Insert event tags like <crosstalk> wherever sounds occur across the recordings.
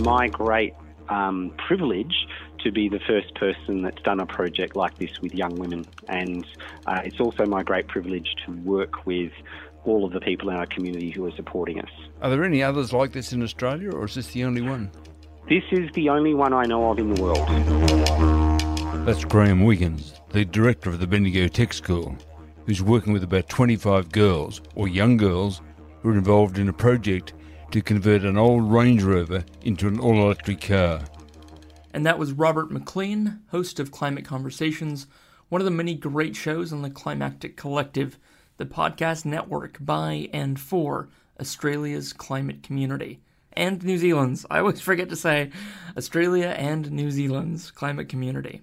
my great um, privilege to be the first person that's done a project like this with young women. And uh, it's also my great privilege to work with all of the people in our community who are supporting us. Are there any others like this in Australia, or is this the only one? This is the only one I know of in the world. That's Graeme Wiggins, the director of the Bendigo Tech School, who's working with about 25 girls, or young girls, who are involved in a project to convert an old Range Rover into an all electric car. And that was Robert McLean, host of Climate Conversations, one of the many great shows on the Climactic Collective, the podcast network by and for Australia's climate community. And New Zealand's. I always forget to say Australia and New Zealand's climate community.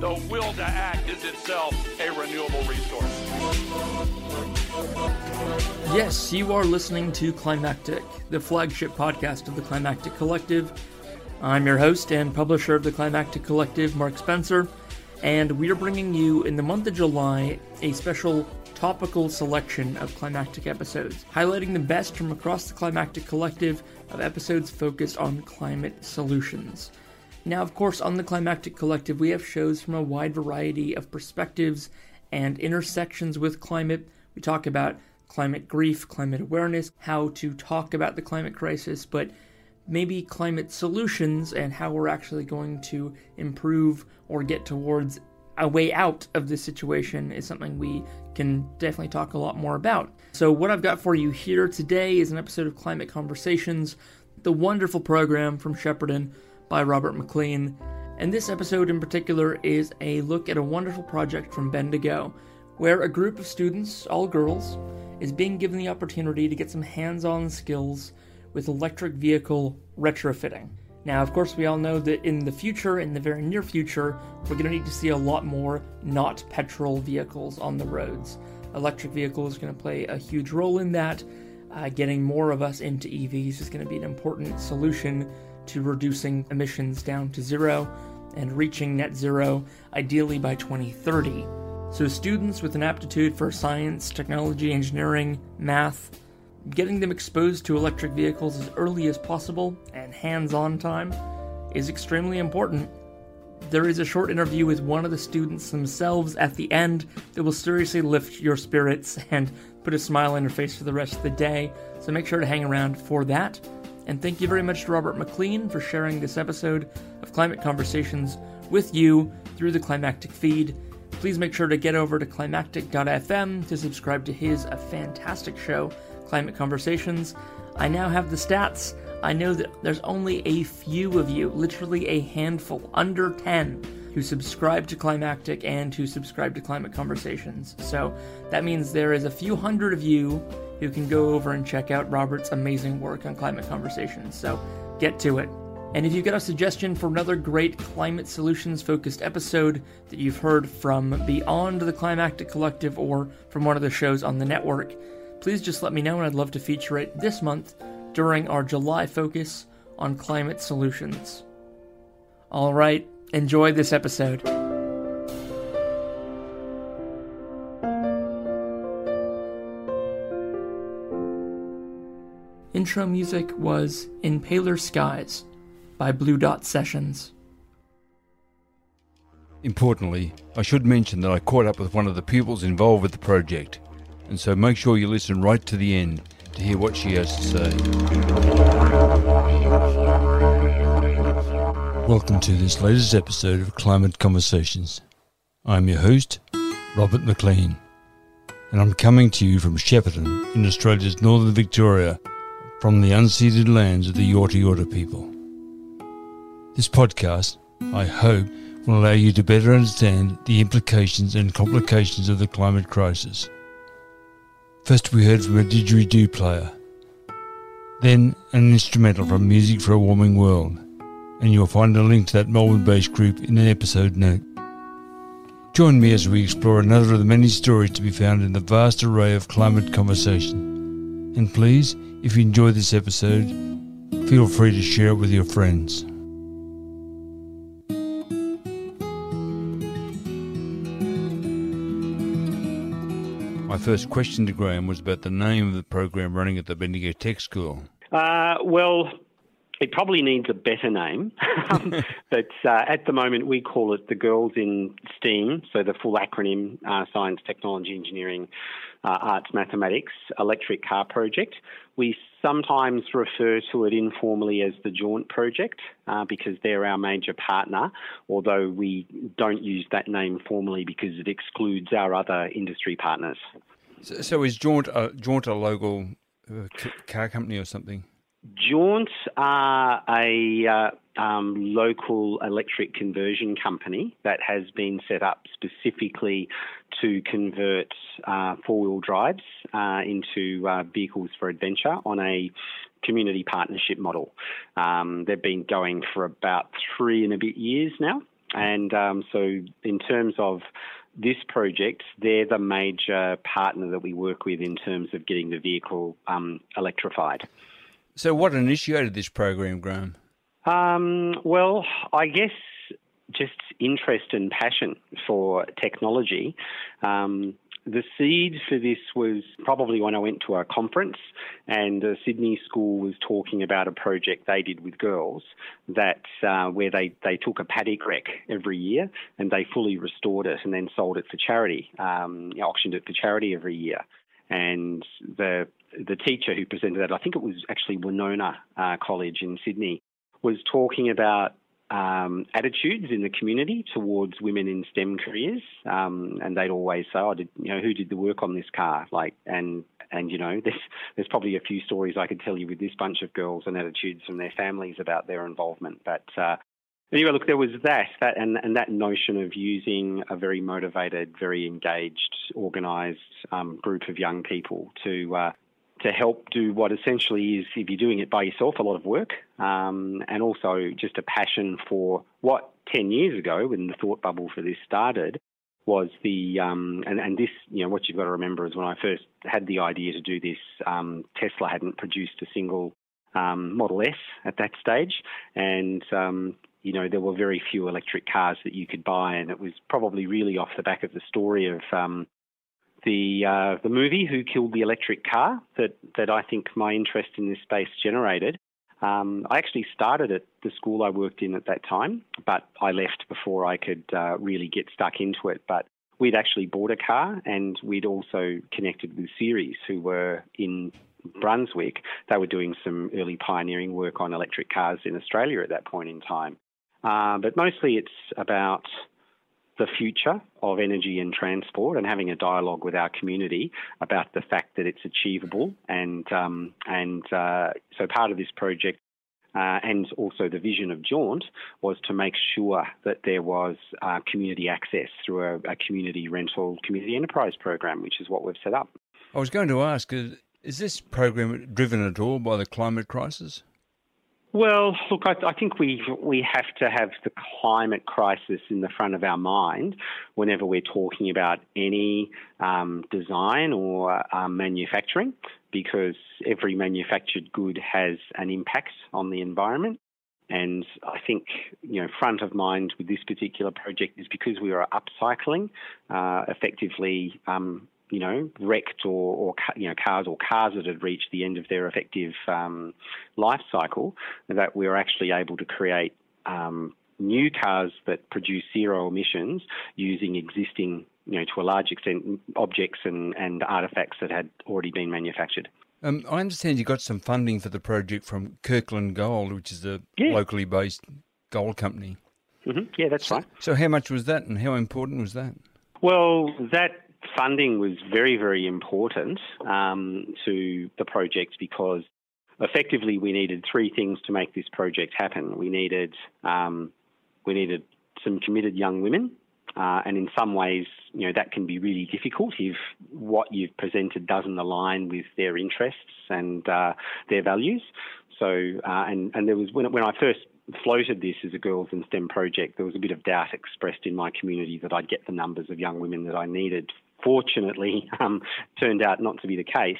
the will to act is itself a renewable resource. Yes, you are listening to Climactic, the flagship podcast of the Climactic Collective. I'm your host and publisher of the Climactic Collective, Mark Spencer, and we are bringing you in the month of July a special topical selection of climactic episodes, highlighting the best from across the climactic collective of episodes focused on climate solutions. Now, of course, on the climactic collective, we have shows from a wide variety of perspectives and intersections with climate. We talk about climate grief, climate awareness, how to talk about the climate crisis, but maybe climate solutions and how we're actually going to improve or get towards a way out of this situation is something we can definitely talk a lot more about. So, what I've got for you here today is an episode of Climate Conversations, the wonderful program from Shepparton by Robert McLean. And this episode in particular is a look at a wonderful project from Bendigo, where a group of students, all girls, is being given the opportunity to get some hands on skills with electric vehicle retrofitting. Now, of course, we all know that in the future, in the very near future, we're going to need to see a lot more not petrol vehicles on the roads. Electric vehicles are going to play a huge role in that. Uh, getting more of us into EVs is going to be an important solution to reducing emissions down to zero and reaching net zero, ideally by 2030. So, students with an aptitude for science, technology, engineering, math, getting them exposed to electric vehicles as early as possible and hands on time is extremely important. There is a short interview with one of the students themselves at the end that will seriously lift your spirits and put a smile on your face for the rest of the day, so make sure to hang around for that. And thank you very much to Robert McLean for sharing this episode of Climate Conversations with you through the Climactic feed. Please make sure to get over to climactic.fm to subscribe to his a fantastic show Climate Conversations. I now have the stats. I know that there's only a few of you, literally a handful, under 10, who subscribe to Climactic and who subscribe to Climate Conversations. So that means there is a few hundred of you who can go over and check out Robert's amazing work on Climate Conversations. So get to it. And if you've got a suggestion for another great climate solutions focused episode that you've heard from beyond the Climactic Collective or from one of the shows on the network, please just let me know and I'd love to feature it this month during our July focus on climate solutions. All right, enjoy this episode. Intro music was In Paler Skies by Blue Dot Sessions. Importantly, I should mention that I caught up with one of the pupils involved with the project and so make sure you listen right to the end to hear what she has to say. Welcome to this latest episode of Climate Conversations. I'm your host, Robert McLean, and I'm coming to you from Shepparton in Australia's northern Victoria from the unceded lands of the Yorta Yorta people. This podcast, I hope, will allow you to better understand the implications and complications of the climate crisis First, we heard from a didgeridoo player. then an instrumental from Music for a Warming World, and you'll find a link to that Melbourne based group in an episode note. Join me as we explore another of the many stories to be found in the vast array of climate conversation. And please, if you enjoyed this episode, feel free to share it with your friends. My first question to Graeme was about the name of the program running at the Bendigo Tech School. Uh, well, it probably needs a better name, <laughs> <laughs> but uh, at the moment we call it the Girls in STEAM, so the full acronym uh, Science, Technology, Engineering, uh, Arts, Mathematics Electric Car Project. We sometimes refer to it informally as the Jaunt Project uh, because they're our major partner, although we don't use that name formally because it excludes our other industry partners. So, so is Jaunt a, Jaunt a local uh, car company or something? Jaunt are a uh, um, local electric conversion company that has been set up specifically to convert uh, four wheel drives uh, into uh, vehicles for adventure on a community partnership model. Um, they've been going for about three and a bit years now. And um, so, in terms of this project, they're the major partner that we work with in terms of getting the vehicle um, electrified. So, what initiated this program, Graeme? Um, well, I guess just interest and passion for technology. Um, the seed for this was probably when I went to a conference and the Sydney school was talking about a project they did with girls that uh, where they, they took a paddock wreck every year and they fully restored it and then sold it for charity, um, auctioned it for charity every year. And the the teacher who presented that, I think it was actually Wenona uh, College in Sydney, was talking about um, attitudes in the community towards women in STEM careers, um, and they'd always say, "Oh, did, you know, who did the work on this car?" Like, and and you know, <laughs> there's there's probably a few stories I could tell you with this bunch of girls and attitudes from their families about their involvement. But uh, anyway, look, there was that that and and that notion of using a very motivated, very engaged, organised um, group of young people to uh, to help do what essentially is, if you're doing it by yourself, a lot of work, um, and also just a passion for what 10 years ago, when the thought bubble for this started, was the, um, and, and this, you know, what you've got to remember is when I first had the idea to do this, um, Tesla hadn't produced a single um, Model S at that stage, and um, you know, there were very few electric cars that you could buy, and it was probably really off the back of the story of um, the uh, the movie Who Killed the Electric Car that that I think my interest in this space generated. Um, I actually started at the school I worked in at that time, but I left before I could uh, really get stuck into it. But we'd actually bought a car, and we'd also connected with Ceres, who were in Brunswick. They were doing some early pioneering work on electric cars in Australia at that point in time. Uh, but mostly it's about the future of energy and transport and having a dialogue with our community about the fact that it's achievable. And, um, and uh, so part of this project uh, and also the vision of Jaunt was to make sure that there was uh, community access through a, a, community rental community enterprise program, which is what we've set up. I was going to ask, is this program driven at all by the climate crisis? Well, look, I, I, think we we have to have the climate crisis in the front of our mind whenever we're talking about any um, design or um, manufacturing, because every manufactured good has an impact on the environment. And I think you know front of mind with this particular project is because we are upcycling, uh, effectively um, you know, wrecked or, or, you know, cars or cars that had reached the end of their effective um, life cycle, that we were actually able to create um, new cars that produce zero emissions using existing, you know, to a large extent, objects and, and artifacts that had already been manufactured. Um, I understand you got some funding for the project from Kirkland Gold, which is a yeah. locally based gold company. Mm-hmm. Yeah, that's so, right. So, how much was that, and how important was that? Well, that funding was very, very important um, to the project because effectively we needed three things to make this project happen. We needed um, we needed some committed young women Uh, and in some ways, you know, that can be really difficult if what you've presented doesn't align with their interests and uh, their values. So, uh, and, and there was, when, when I first floated this as a girls in STEM project, there was a bit of doubt expressed in my community that I'd get the numbers of young women that I needed. Fortunately, <laughs> um, turned out not to be the case.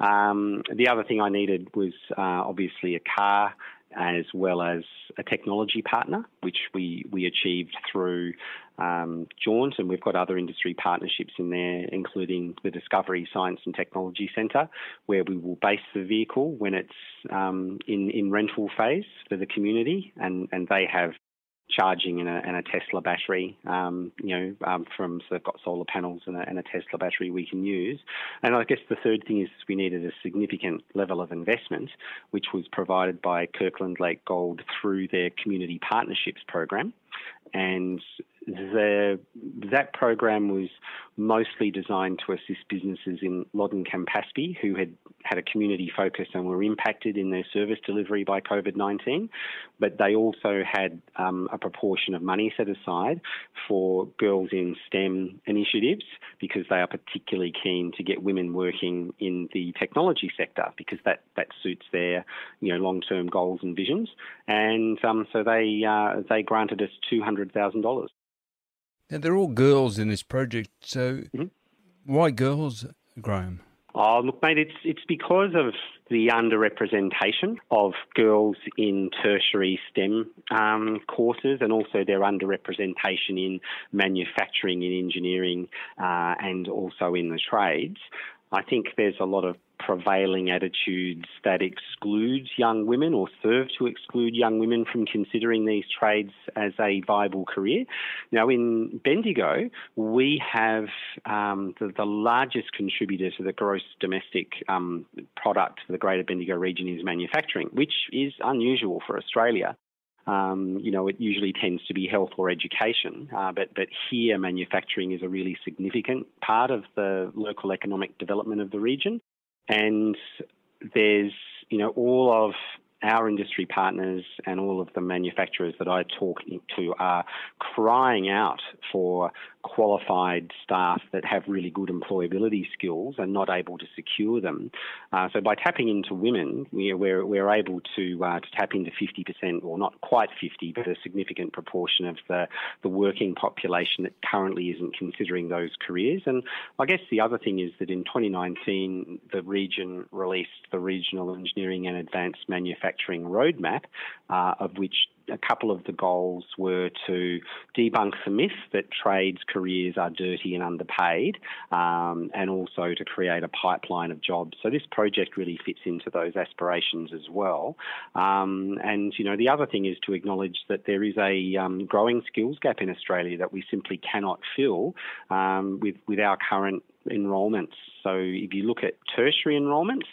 Um, the other thing I needed was uh, obviously a car as well as a technology partner, which we, we achieved through um, Jaunt, and we've got other industry partnerships in there, including the Discovery Science and Technology Centre, where we will base the vehicle when it's um, in, in rental phase for the community, and, and they have charging in a, and a Tesla battery, um, you know, um, from so they've got solar panels and a, and a, Tesla battery we can use. And I guess the third thing is we needed a significant level of investment, which was provided by Kirkland Lake Gold through their community partnerships program. And the, that program was mostly designed to assist businesses in Loddon Campaspe who had had a community focus and were impacted in their service delivery by COVID 19. But they also had um, a proportion of money set aside for girls in STEM initiatives because they are particularly keen to get women working in the technology sector because that, that suits their you know long term goals and visions. And um, so they, uh, they granted us $200,000. Now, they're all girls in this project, so mm-hmm. why girls, Graeme? Oh, look, mate, it's it's because of the underrepresentation of girls in tertiary STEM um, courses and also their underrepresentation in manufacturing in engineering uh, and also in the trades. I think there's a lot of prevailing attitudes that excludes young women or serve to exclude young women from considering these trades as a viable career. Now, in Bendigo, we have um, the, the, largest contributor to the gross domestic um, product for the Greater Bendigo region is manufacturing, which is unusual for Australia. Um, you know, it usually tends to be health or education, uh, but but here manufacturing is a really significant part of the local economic development of the region, and there's you know all of our industry partners and all of the manufacturers that I talk to are crying out for qualified staff that have really good employability skills and not able to secure them. Uh, so by tapping into women, we, we're, we're able to, uh, to tap into 50%, or not quite 50, but a significant proportion of the, the working population that currently isn't considering those careers. And I guess the other thing is that in 2019, the region released the Regional Engineering and Advanced Manufacturing Roadmap, uh, of which a couple of the goals were to debunk the myth that trades careers are dirty and underpaid, um, and also to create a pipeline of jobs. So this project really fits into those aspirations as well. Um, and you know, the other thing is to acknowledge that there is a um, growing skills gap in Australia that we simply cannot fill um, with with our current enrolments. So if you look at tertiary enrolments.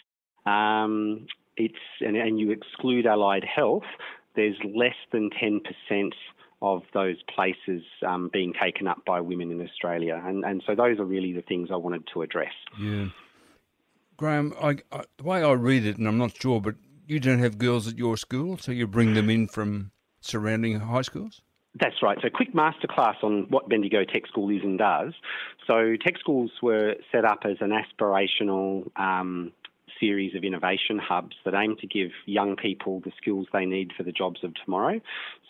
Um, it's and, and, you exclude allied health, there's less than 10% of those places um, being taken up by women in Australia. And, and so those are really the things I wanted to address. Yeah. Graeme, I, I, the way I read it, and I'm not sure, but you don't have girls at your school, so you bring them in from surrounding high schools? That's right. So, quick masterclass on what Bendigo Tech School is and does. So, tech schools were set up as an aspirational um, series of innovation hubs that aim to give young people the skills they need for the jobs of tomorrow.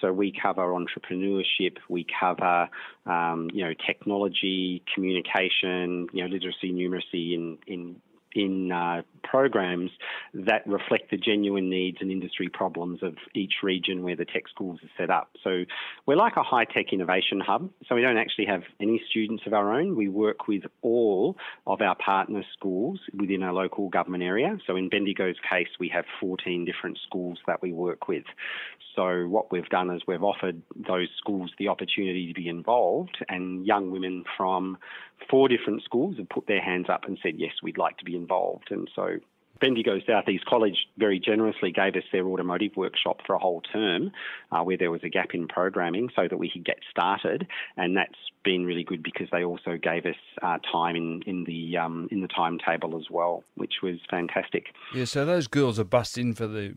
So we cover entrepreneurship, we cover um, you know technology, communication, you know literacy, numeracy in in in uh, programs that reflect the genuine needs and industry problems of each region where the tech schools are set up. So we're like a high tech innovation hub. So we don't actually have any students of our own. We work with all of our partner schools within our local government area. So in Bendigo's case, we have 14 different schools that we work with. So what we've done is we've offered those schools the opportunity to be involved, and young women from four different schools have put their hands up and said, yes, we'd like to be involved. And so Bendigo Southeast College very generously gave us their automotive workshop for a whole term uh, where there was a gap in programming so that we could get started. And that's been really good because they also gave us uh, time in, in, the, um, in the timetable as well, which was fantastic. Yeah, so those girls are bussed in for the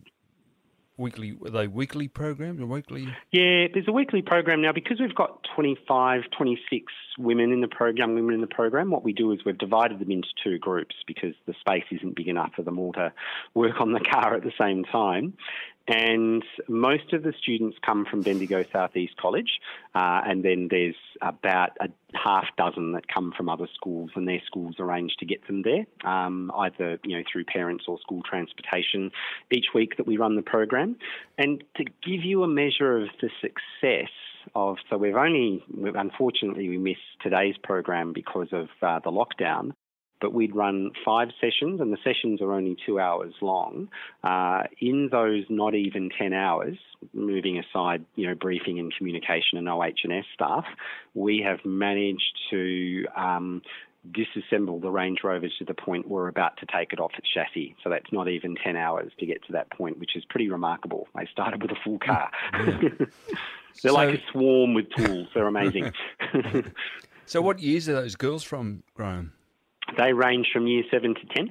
weekly? Are they weekly programs or weekly? Yeah, there's a weekly program now because we've got 25, 26 women in the program, women in the program. What we do is we've divided them into two groups because the space isn't big enough for them all to work on the car at the same time. And most of the students come from Bendigo Southeast College, uh, and then there's about a half dozen that come from other schools, and their schools arrange to get them there, um, either you know through parents or school transportation, each week that we run the program. And to give you a measure of the success of, so we've only, unfortunately, we missed today's program because of uh, the lockdown but we'd run five sessions, and the sessions are only two hours long. Uh, in those not even 10 hours, moving aside, you know, briefing and communication and OH&S staff, we have managed to um, disassemble the Range Rovers to the point we're about to take it off its chassis. So that's not even 10 hours to get to that point, which is pretty remarkable. They started with a full car. <laughs> They're so, like a swarm with tools. They're amazing. <laughs> <laughs> so what years are those girls from, Graeme? They range from year seven to 10.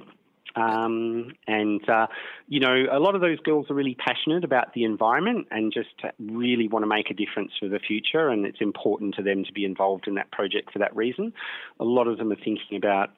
Um, and, uh, you know, a lot of those girls are really passionate about the environment and just really want to make a difference for the future. And it's important to them to be involved in that project for that reason. A lot of them are thinking about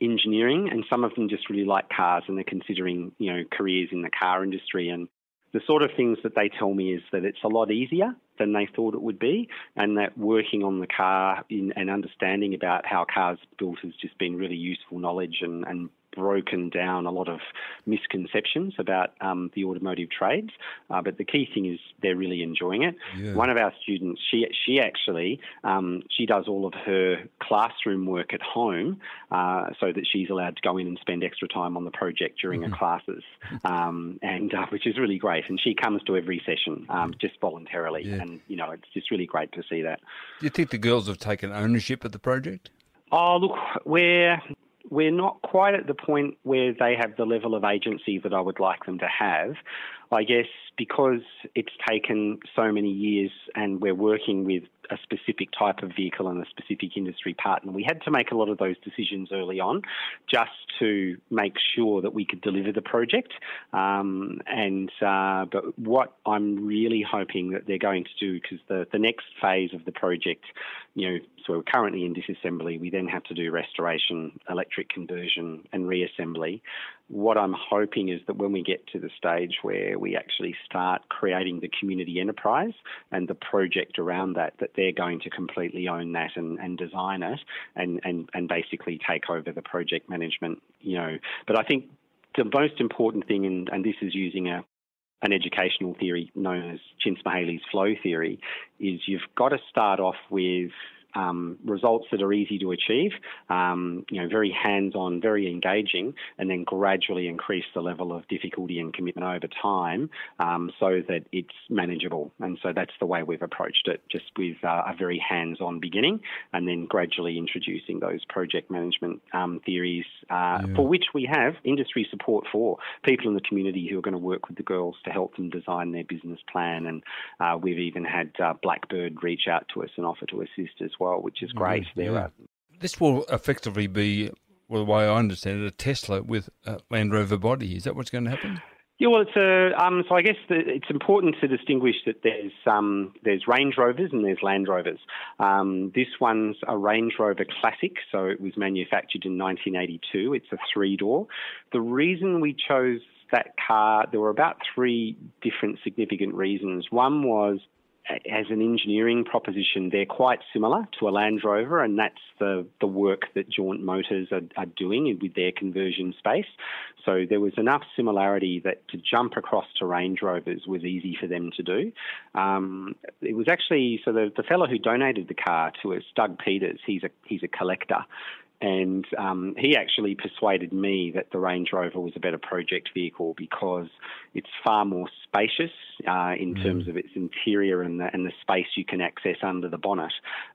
engineering and some of them just really like cars and they're considering, you know, careers in the car industry. And the sort of things that they tell me is that it's a lot easier than they thought it would be, and that working on the car in, and understanding about how cars built has just been really useful knowledge and, and broken down a lot of misconceptions about um, the automotive trades. Uh, but the key thing is they're really enjoying it. Yeah. One of our students, she she actually um, she does all of her classroom work at home, uh, so that she's allowed to go in and spend extra time on the project during mm-hmm. her classes, um, and uh, which is really great. And she comes to every session um, just voluntarily, yeah. and you know it's just really great to see that. Do you think the girls have taken ownership of the project? Oh, look, we're we're not quite at the point where they have the level of agency that I would like them to have. I guess because it's taken so many years and we're working with a specific type of vehicle and a specific industry partner, we had to make a lot of those decisions early on just to make sure that we could deliver the project. Um, and uh, but what I'm really hoping that they're going to do, because the, the next phase of the project, you know, so we're currently in disassembly, we then have to do restoration, electric conversion, and reassembly. What I'm hoping is that when we get to the stage where we actually start creating the community enterprise and the project around that, that they're going to completely own that and, and design it and, and, and basically take over the project management, you know. But I think the most important thing, and, and this is using a, an educational theory known as Csikszentmihalyi's flow theory, is you've got to start off with um, results that are easy to achieve, um, you know, very hands-on, very engaging, and then gradually increase the level of difficulty and commitment over time um, so that it's manageable. And so that's the way we've approached it, just with uh, a very hands-on beginning, and then gradually introducing those project management um, theories uh, yeah. for which we have industry support for people in the community who are going to work with the girls to help them design their business plan. And uh, we've even had uh, Blackbird reach out to us and offer to assist as well, which is great. Yeah. There This will effectively be, well, the way I understand it, a Tesla with a Land Rover body. Is that what's going to happen? Yeah, well, it's a um, so I guess the, it's important to distinguish that there's um, there's Range Rovers and there's Land Rovers. Um, this one's a Range Rover Classic, so it was manufactured in 1982. It's a three door. The reason we chose that car, there were about three different significant reasons. One was as an engineering proposition, they're quite similar to a Land Rover, and that's the, the work that Jaunt Motors are, are doing with their conversion space. So there was enough similarity that to jump across to Range Rovers was easy for them to do. Um, it was actually so the, the fellow who donated the car to us, Doug Peters, he's a he's a collector, and um, he actually persuaded me that the Range Rover was a better project vehicle because it's far more spacious uh, in mm. terms of its interior and the, and the space you can access under the bonnet,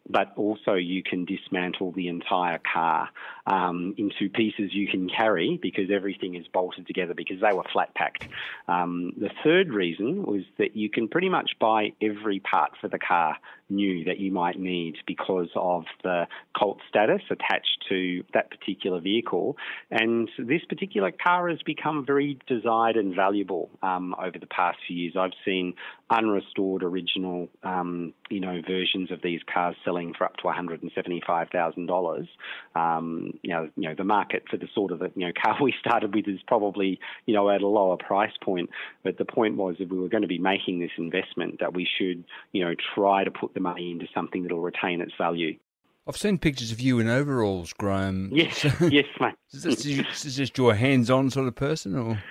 but also you can dismantle the entire car um, into pieces you can carry because everything is bolted together because they were flat packed. Um, the third reason was that you can pretty much buy every part for the car new that you might need because of the cult status attached to into that particular vehicle. And this particular car has become very desired and valuable um, over the past few years. I've seen unrestored original, um, you know, versions of these cars selling for up to one hundred and seventy-five thousand dollars. Um, you know, you know, the market for the sort of the, you know car <laughs> we started with is probably you know at a lower price point. But the point was, if we were going to be making this investment, that we should you know try to put the money into something that will retain its value. I've seen pictures of you in overalls, Graeme. <laughs> Yes, <laughs> yes, mate. Is this, is this your hands-on sort of person, or?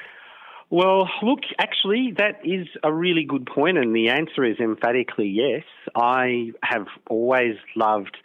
Well, look, actually, that is a really good point, and the answer is emphatically yes. I have always loved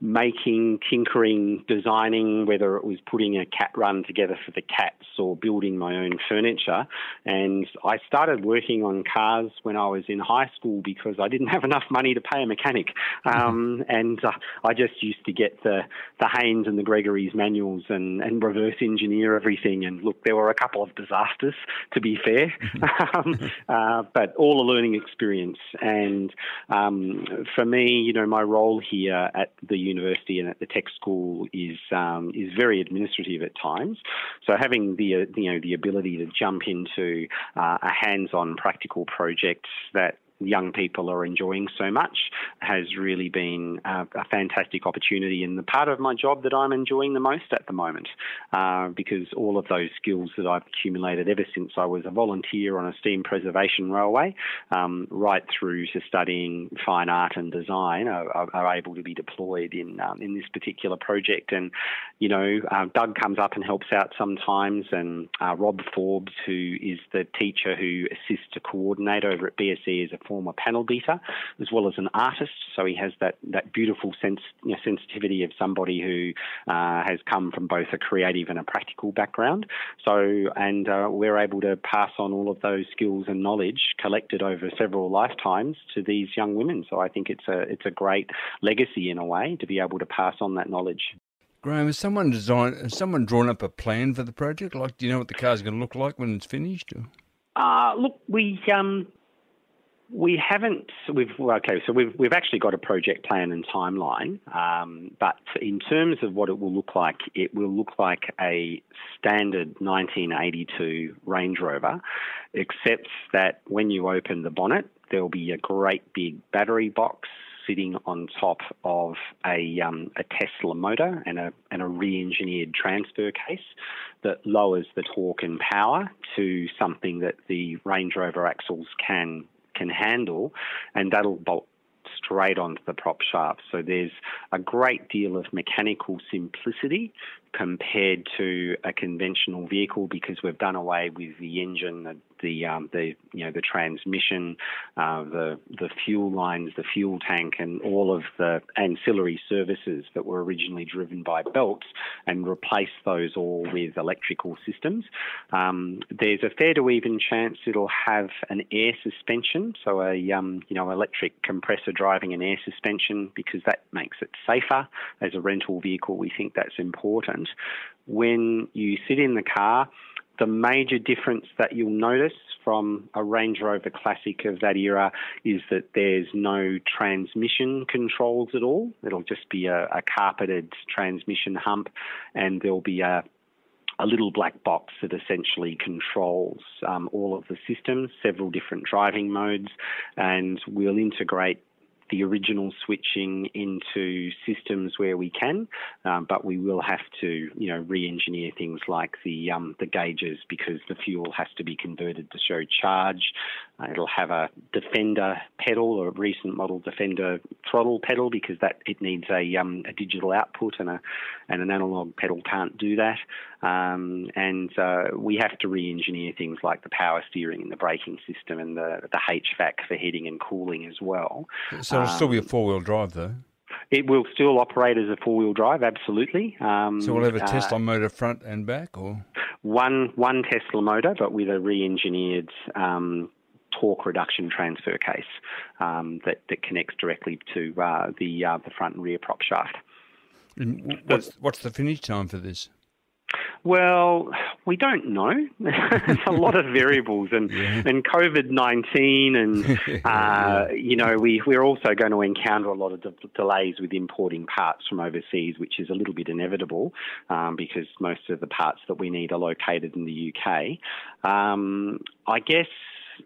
making, tinkering, designing, whether it was putting a cat run together for the cats or building my own furniture. And I started working on cars when I was in high school because I didn't <laughs> have enough money to pay a mechanic. Um, and uh, I just used to get the, the Haynes and the Gregory's manuals and, and reverse engineer everything. And look, there were a couple of disasters, to be fair, <laughs> um, uh, but all a learning experience. And um, for me, you know, my role here at the university and at the tech school is um, is very administrative at times. So having the uh, you know the ability to jump into uh, a hands-on practical project that young people are enjoying so much has really been uh, a fantastic opportunity and the part of my job that I'm enjoying the most at the moment. Uh, because all of those skills that I've accumulated ever since I was a volunteer on a steam preservation railway um, right through to studying fine art and design are, are able to be deployed in um, in this particular project. And you know uh, Doug comes up and helps out sometimes and uh, Rob Forbes who is the teacher who assists to coordinate over at BSE is a former panel beater, as well as an artist. So he has that, that beautiful sense, you know, sensitivity of somebody who uh, has come from both a creative and a practical background. So, and uh, we're able to pass on all of those skills and knowledge collected over several lifetimes to these young women. So I think it's a it's a great legacy in a way to be able to pass on that knowledge. Graeme, has someone designed, has someone drawn up a plan for the project? Like, do you know what the car's going to look like when it's finished? Uh, look, we um, we haven't. We've okay. So we've we've actually got a project plan and timeline. Um, but in terms of what it will look like, it will look like a standard 1982 Range Rover, except that when you open the bonnet, there'll be a great big battery box sitting on top of a, um, a Tesla motor and a, and a re-engineered transfer case that lowers the torque and power to something that the Range Rover axles can can handle, and that'll bolt straight onto the prop shaft. So there's a great deal of mechanical simplicity compared to a conventional vehicle because we've done away with the engine, the the, um, the you know the transmission, uh, the the fuel lines, the fuel tank, and all of the ancillary services that were originally driven by belts, and replace those all with electrical systems. Um, there's a fair to even chance it'll have an air suspension, so a um, you know electric compressor driving an air suspension because that makes it safer as a rental vehicle. We think that's important when you sit in the car, the major difference that you'll notice from a Range Rover Classic of that era is that there's no transmission controls at all. It'll just be a, a carpeted transmission hump, and there'll be a a little black box that essentially controls um, all of the systems, several different driving modes, and we'll integrate the original switching into systems where we can, um, but we will have to, you know, re-engineer things like the um, the gauges because the fuel has to be converted to show charge. Uh, it'll have a Defender pedal or a recent model Defender throttle pedal because that it needs a, um, a digital output and a and an analog pedal can't do that. Um, and uh, we have to re-engineer things like the power steering and the braking system and the the HVAC for heating and cooling as well. So it'll um, still be a um, four wheel drive, though. It will still operate as a four wheel drive, absolutely. Um, so we'll have a uh, Tesla motor front and back, or one one Tesla motor, but with a re-engineered um, torque reduction transfer case um, that that connects directly to uh, the uh, the front and rear prop shaft. And what's what's the finish time for this? Well, we don't know. <laughs> There's a lot of variables, and yeah. and COVID nineteen, and <laughs> uh, you know, we we're also going to encounter a lot of de- delays with importing parts from overseas, which is a little bit inevitable um, because most of the parts that we need are located in the UK. Um, I guess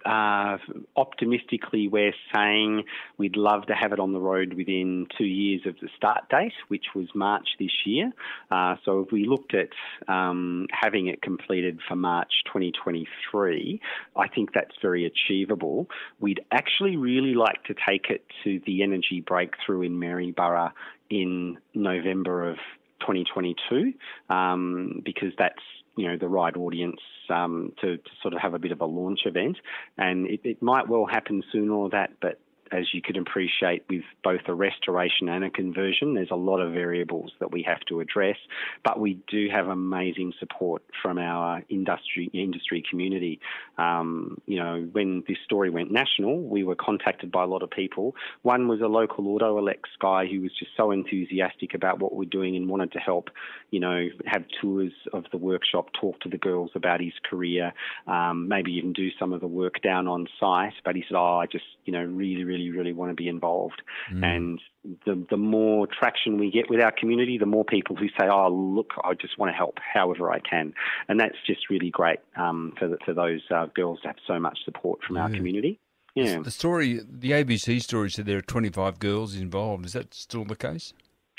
uh, optimistically, we're saying we'd love to have it on the road within two years of the start date, which was March this year. Uh, so if we looked at um, having it completed for March 2023, I think that's very achievable. We'd actually really like to take it to the energy breakthrough in Maryborough in November of 2022 um, because that's you know the right audience um, to, to, sort of have a bit of a launch event, and it, it might well happen sooner or that, but as you could appreciate, with both a restoration and a conversion, there's a lot of variables that we have to address. But we do have amazing support from our industry industry community. Um, you know, when this story went national, we were contacted by a lot of people. One was a local auto Alex guy who was just so enthusiastic about what we're doing and wanted to help. You know, have tours of the workshop, talk to the girls about his career, um, maybe even do some of the work down on site. But he said, "Oh, I just you know really, really." Really, really want to be involved. Mm. And the the more traction we get with our community, the more people who say, "Oh, look, I just want to help however I can," and that's just really great um, for the, for those uh, girls to have so much support from yeah. our community. Yeah. The story, the ABC story said there are 25 girls involved. Is that still the case?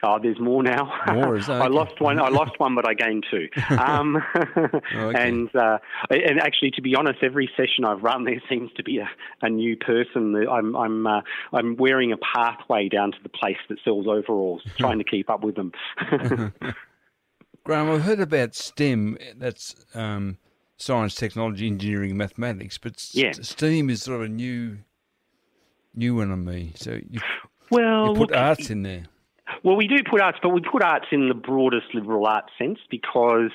Oh, there's more now. More is <laughs> that? I lost one. I lost one, but I gained two. Um, <laughs> oh, okay. <laughs> And uh, and actually, to be honest, every session I've run, there seems to be a, a new person. I'm I'm uh, I'm wearing a pathway down to the place that sells overalls, trying to keep up with them. Graeme, I've heard about STEM. That's um, science, technology, engineering, mathematics. But yeah. STEAM is sort of a new new one on me. So you well you put look, arts in there. Well, we do put arts, but we put arts in the broadest liberal arts sense because,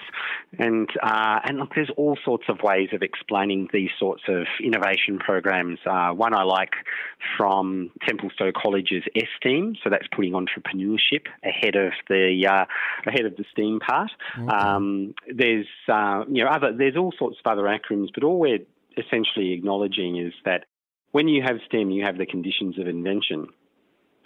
and uh, and look, there's all sorts of ways of explaining these sorts of innovation programs. Uh, one I like from Templestowe College's STEAM, so that's putting entrepreneurship ahead of the uh, ahead of the STEAM part. Okay. Um, there's uh, you know other there's all sorts of other acronyms, but all we're essentially acknowledging is that when you have STEM, you have the conditions of invention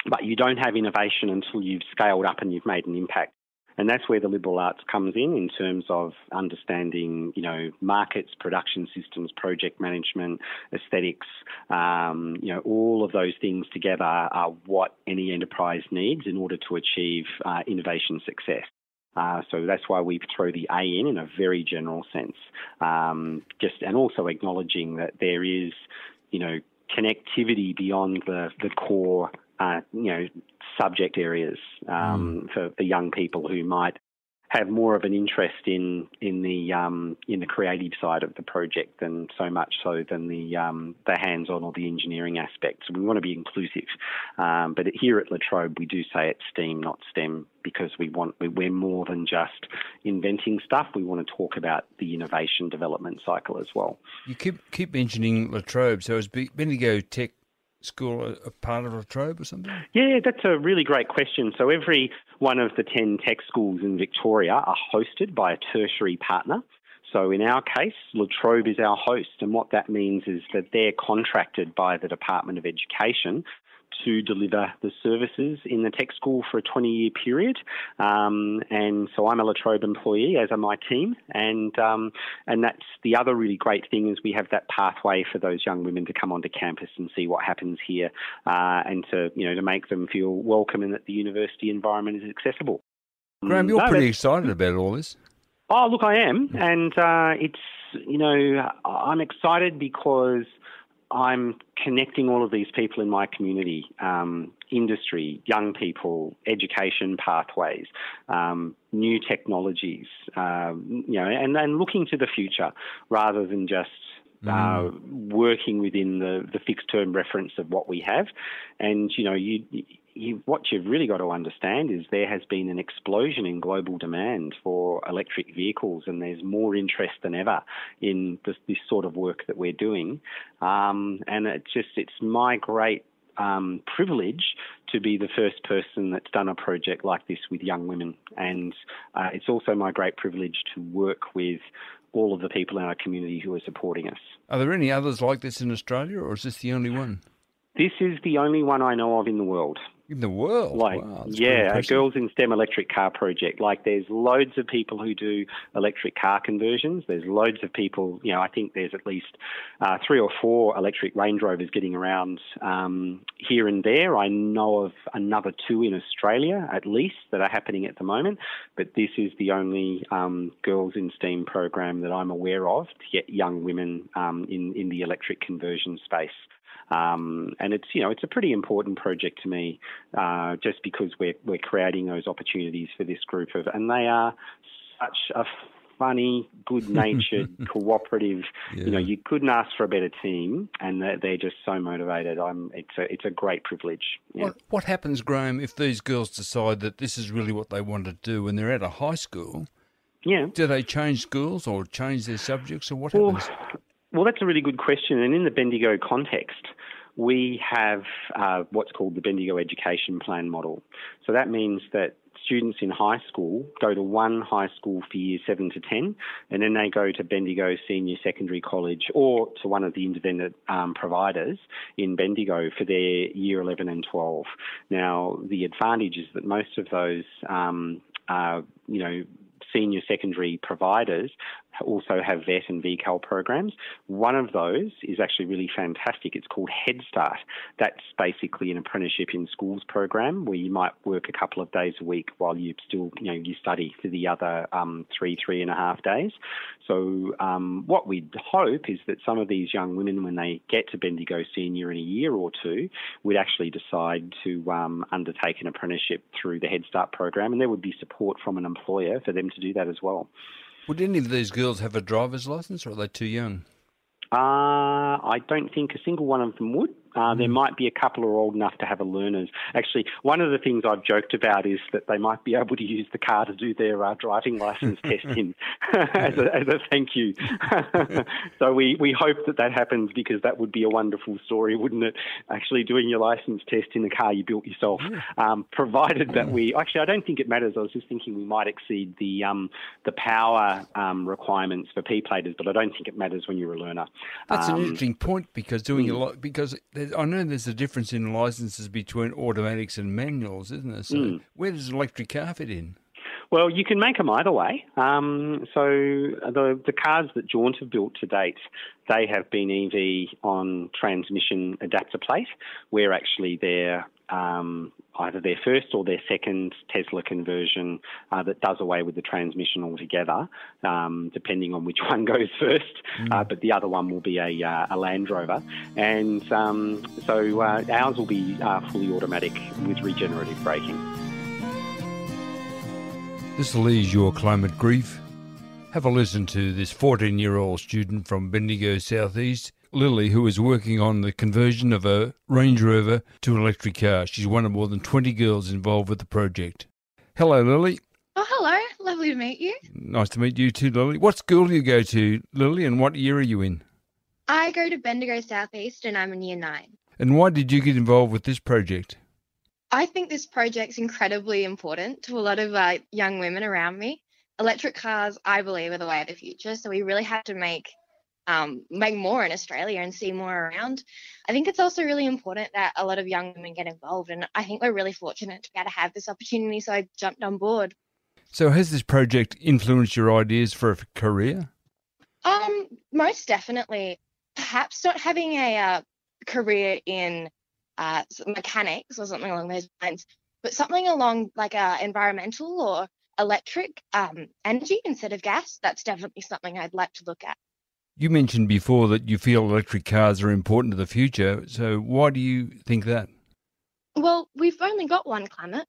but you don't have innovation until you've scaled up and you've made an impact. And that's where the liberal arts comes in, in terms of understanding, you know, markets, production systems, project management, aesthetics, um, you know, all of those things together are what any enterprise needs in order to achieve uh, innovation success. Uh, so that's why we throw the A in in a very general sense. Um, just and also acknowledging that there is, you know, connectivity beyond the, the core uh, you know, subject areas um, mm. for, for young people who might have more of an interest in in the um, in the creative side of the project than so much so than the um, the hands-on or the engineering aspects. We want to be inclusive, um, but here at La Trobe we do say it's STEAM, not STEM, because we want we're more than just inventing stuff. We want to talk about the innovation development cycle as well. You keep keep mentioning La Trobe, so is Bendigo Tech school a, part of La Trobe or something? Yeah, that's a really great question. So every one of the 10 tech schools in Victoria are hosted by a tertiary partner. So in our case, La Trobe is our host, and what that means is that they're contracted by the Department of Education to deliver the services in the tech school for a 20 year period. Um, and so I'm a La Trobe employee, as are my team. And, um, and that's the other really great thing is we have that pathway for those young women to come onto campus and see what happens here uh, and to, you know, to make them feel welcome and that the university environment is accessible. Graeme, you're no, pretty excited about all this. Oh, look, I am. And uh, it's, you know, I'm excited because I'm connecting all of these people in my community, um, industry, young people, education pathways, um, new technologies, um, you know, and looking to the future rather than just uh, mm. working within the, the fixed term reference of what we have. And, you know, you, you, what you've really got to understand is there has been an explosion in global demand for electric vehicles, and there's more interest than ever in this, this sort of work that we're doing. Um, and it's just it's my great um, privilege to be the first person that's done a project like this with young women. And uh, it's also my great privilege to work with all of the people in our community who are supporting us. Are there any others like this in Australia, or is this the only one? This is the only one I know of in the world. In the world, like wow, yeah, a Girls in STEM electric car project. Like there's loads of people who do electric car conversions. There's loads of people. You know, I think there's at least uh, three or four electric Range Rovers getting around um, here and there. I know of another two in Australia at least that are happening at the moment. But this is the only um, Girls in STEM program that I'm aware of to get young women um, in in the electric conversion space. Um, and it's you know it's a pretty important project to me, uh, just because we're we're creating those opportunities for this group of, and they are such a funny, good-natured, <laughs> cooperative. Yeah. You know, you couldn't ask for a better team, and they're, they're just so motivated. I'm it's a it's a great privilege. Yeah. What, what happens, Graeme, if these girls decide that this is really what they want to do when they're at a high school? Yeah. Do they change schools or change their subjects, or what Well, happens? Well, that's a really good question. And in the Bendigo context, we have uh, what's called the Bendigo Education Plan model. So that means that students in high school go to one high school for years 7 to 10, and then they go to Bendigo Senior Secondary College or to one of the independent um, providers in Bendigo for their year 11 and 12. Now, the advantage is that most of those, um, uh, you know, senior secondary providers also have VET and VCAL programs. One of those is actually really fantastic. It's called Head Start. That's basically an apprenticeship in schools program where you might work a couple of days a week while you still, you know, you study for the other um, three, three and a half days. So um, what we'd hope is that some of these young women, when they get to Bendigo Senior in a year or two, would actually decide to um, undertake an apprenticeship through the Head Start program, and there would be support from an employer for them to do that as well. Would any of these girls have a driver's license, or are they too young? Uh, I don't think a single one of them would. Uh, there might be a couple who are old enough to have a learner's. Actually, one of the things I've joked about is that they might be able to use the car to do their uh, driving license <laughs> test in <laughs> as, a, as a thank you. <laughs> so we, we hope that that happens because that would be a wonderful story, wouldn't it? Actually doing your license test in the car you built yourself, um, provided that we actually I don't think it matters. I was just thinking we might exceed the um, the power um, requirements for P platers, but I don't think it matters when you're a learner. That's an Um, interesting point because doing a mm. lot because I know there's a difference in licenses between automatics and manuals, isn't there? So Mm. where does an electric car fit in? Well, you can make them either way. Um, so the the cars that Jaunt have built to date, they have been EV on transmission adapter plate, where actually they're um, either their first or their second Tesla conversion uh, that does away with the transmission altogether, um, depending on which <laughs> one goes first. Uh, but the other one will be a, uh, a Land Rover, and um, so uh, ours will be uh, fully automatic with regenerative braking. This will ease your climate grief. Have a listen to this 14 year old student from Bendigo Southeast, Lily, who is working on the conversion of a Range Rover to an electric car. She's one of more than 20 girls involved with the project. Hello, Lily. Oh, hello. Lovely to meet you. Nice to meet you too, Lily. What school do you go to, Lily, and what year are you in? I go to Bendigo Southeast and I'm in year nine. And why did you get involved with this project? I think this project's incredibly important to a lot of uh, young women around me. Electric cars, I believe, are the way of the future. So we really have to make um, make more in Australia and see more around. I think it's also really important that a lot of young women get involved, and I think we're really fortunate to be able to have this opportunity. So I jumped on board. So, has this project influenced your ideas for a career? Um, most definitely. Perhaps not having a uh, career in uh, mechanics or something along those lines, but something along like uh, environmental or electric um, energy instead of gas. That's definitely something I'd like to look at. You mentioned before that you feel electric cars are important to the future. So, why do you think that? Well, we've only got one planet,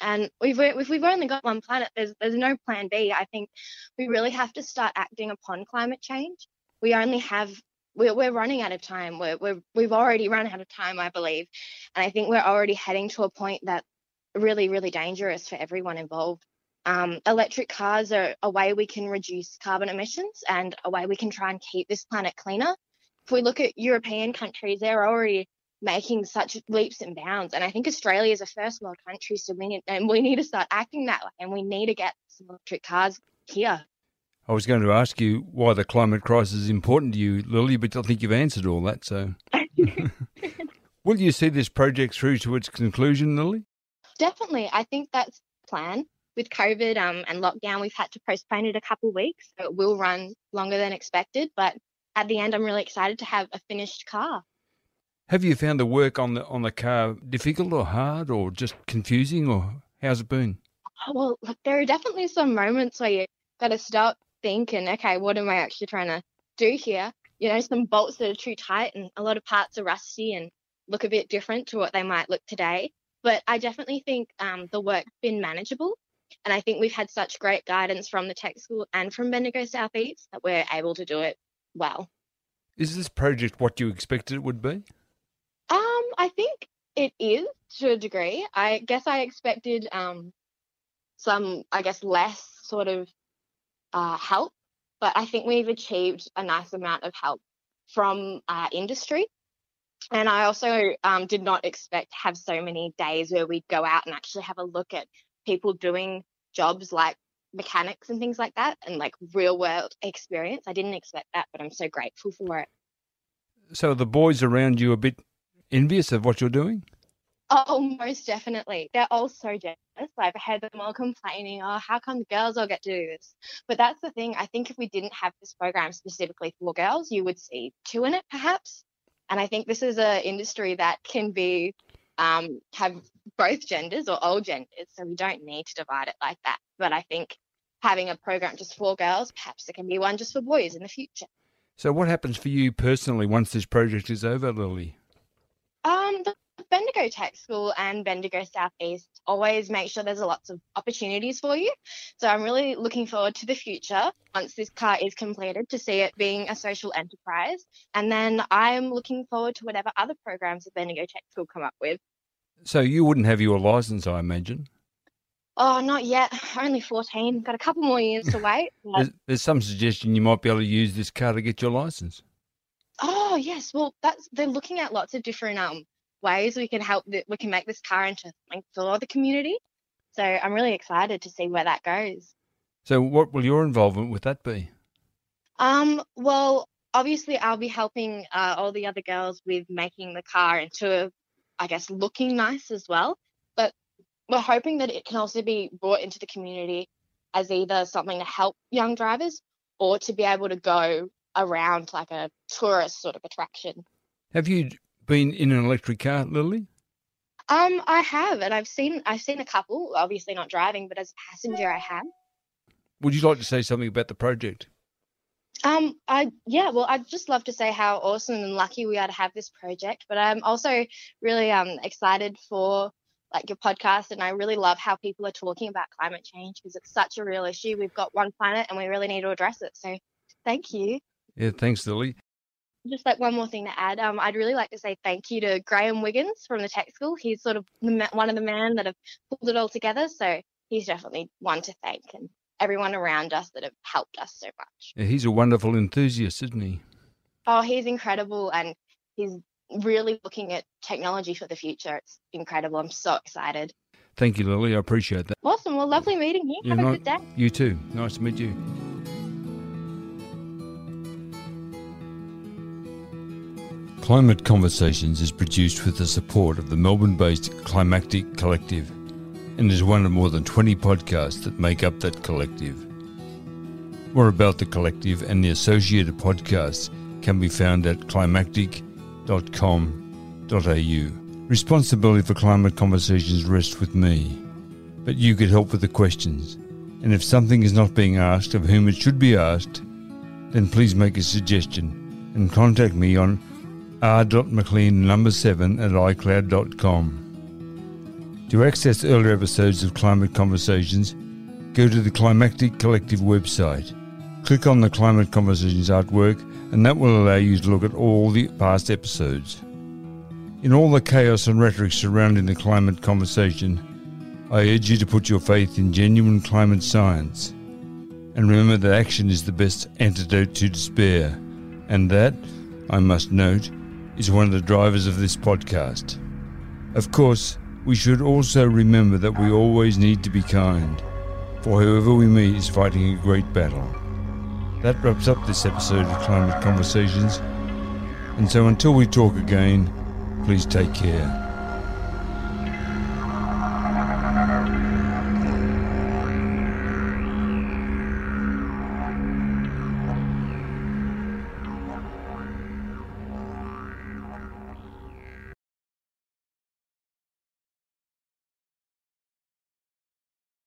and we've if we've only got one planet, there's there's no plan B. I think we really have to start acting upon climate change. We only have we're, we're running out of time. We're, we're we've already run out of time, I believe, and I think we're already heading to a point that really really dangerous for everyone involved. Um, electric cars are a way we can reduce carbon emissions and a way we can try and keep this planet cleaner. If we look at European countries, they're already making such leaps and bounds. And I think Australia is a first world country, so we need and we need to start acting that way, and we need to get some electric cars here. I was going to ask you why the climate crisis is important to you, Lily, but I think you've answered all that. So, <laughs> will you see this project through to its conclusion, Lily? Definitely. I think that's the plan. With COVID um, and lockdown, we've had to postpone it a couple of weeks, so it will run longer than expected. But at the end, I'm really excited to have a finished car. Have you found the work on the on the car difficult or hard or just confusing or how's it been? Oh, well, look, there are definitely some moments where you got to stop, think, and okay, what am I actually trying to do here? You know, some bolts that are too tight and a lot of parts are rusty and look a bit different to what they might look today. But I definitely think um, the work's been manageable. And I think we've had such great guidance from the tech school and from Bendigo Southeast that we're able to do it well. Is this project what you expected it would be? Um, I think it is to a degree. I guess I expected um, some, I guess, less sort of uh, help, but I think we've achieved a nice amount of help from uh, industry. And I also um, did not expect to have so many days where we'd go out and actually have a look at people doing jobs like mechanics and things like that and like real world experience. I didn't expect that, but I'm so grateful for it. So the boys around you a bit envious of what you're doing? Oh, most definitely. They're all so jealous. I've heard them all complaining, oh, how come the girls all get to do this? But that's the thing. I think if we didn't have this program specifically for girls, you would see two in it perhaps. And I think this is an industry that can be um, have both genders or all genders, so we don't need to divide it like that. But I think having a program just for girls, perhaps there can be one just for boys in the future. So, what happens for you personally once this project is over, Lily? Bendigo Tech School and Bendigo Southeast always make sure there's a lots of opportunities for you. So I'm really looking forward to the future once this car is completed to see it being a social enterprise. And then I'm looking forward to whatever other programs the Bendigo Tech School come up with. So you wouldn't have your license, I imagine. Oh, not yet. Only 14. Got a couple more years to wait. <laughs> there's, there's some suggestion you might be able to use this car to get your license. Oh yes, well that's they're looking at lots of different um ways we can help that we can make this car into something for the community. So I'm really excited to see where that goes. So what will your involvement with that be? Um, well, obviously I'll be helping uh, all the other girls with making the car into, I guess, looking nice as well. But we're hoping that it can also be brought into the community as either something to help young drivers or to be able to go around like a tourist sort of attraction. Have you been in an electric car, Lily? Um, I have, and I've seen I've seen a couple. Obviously, not driving, but as a passenger, I have. Would you like to say something about the project? Um, I yeah, well, I'd just love to say how awesome and lucky we are to have this project, but I'm also really um excited for like your podcast, and I really love how people are talking about climate change because it's such a real issue. We've got one planet, and we really need to address it. So, thank you. Yeah, thanks, Lily. Just like one more thing to add, um, I'd really like to say thank you to Graeme Wiggins from the tech school. He's sort of the, one of the men that have pulled it all together. So he's definitely one to thank, and everyone around us that have helped us so much. Yeah, he's a wonderful enthusiast, isn't he? Oh, he's incredible, and he's really looking at technology for the future. It's incredible. I'm so excited. Thank you, Lily. I appreciate that. Awesome. Well, lovely meeting you. Have a good day. You too. Nice to meet you. Climate Conversations is produced with the support of the Melbourne based Climactic Collective and is one of more than 20 podcasts that make up that collective. More about the collective and the associated podcasts can be found at climactic.com.au. Responsibility for climate conversations rests with me, but you could help with the questions. And if something is not being asked of whom it should be asked, then please make a suggestion and contact me on r.mclean number 7 at icloud.com. To access earlier episodes of Climate Conversations, go to the Climactic Collective website. Click on the Climate Conversations artwork, and that will allow you to look at all the past episodes. In all the chaos and rhetoric surrounding the climate conversation, I urge you to put your faith in genuine climate science. And remember that action is the best antidote to despair, and that, I must note, is one of the drivers of this podcast. Of course, we should also remember that we always need to be kind, for whoever we meet is fighting a great battle. That wraps up this episode of Climate Conversations, and so until we talk again, please take care.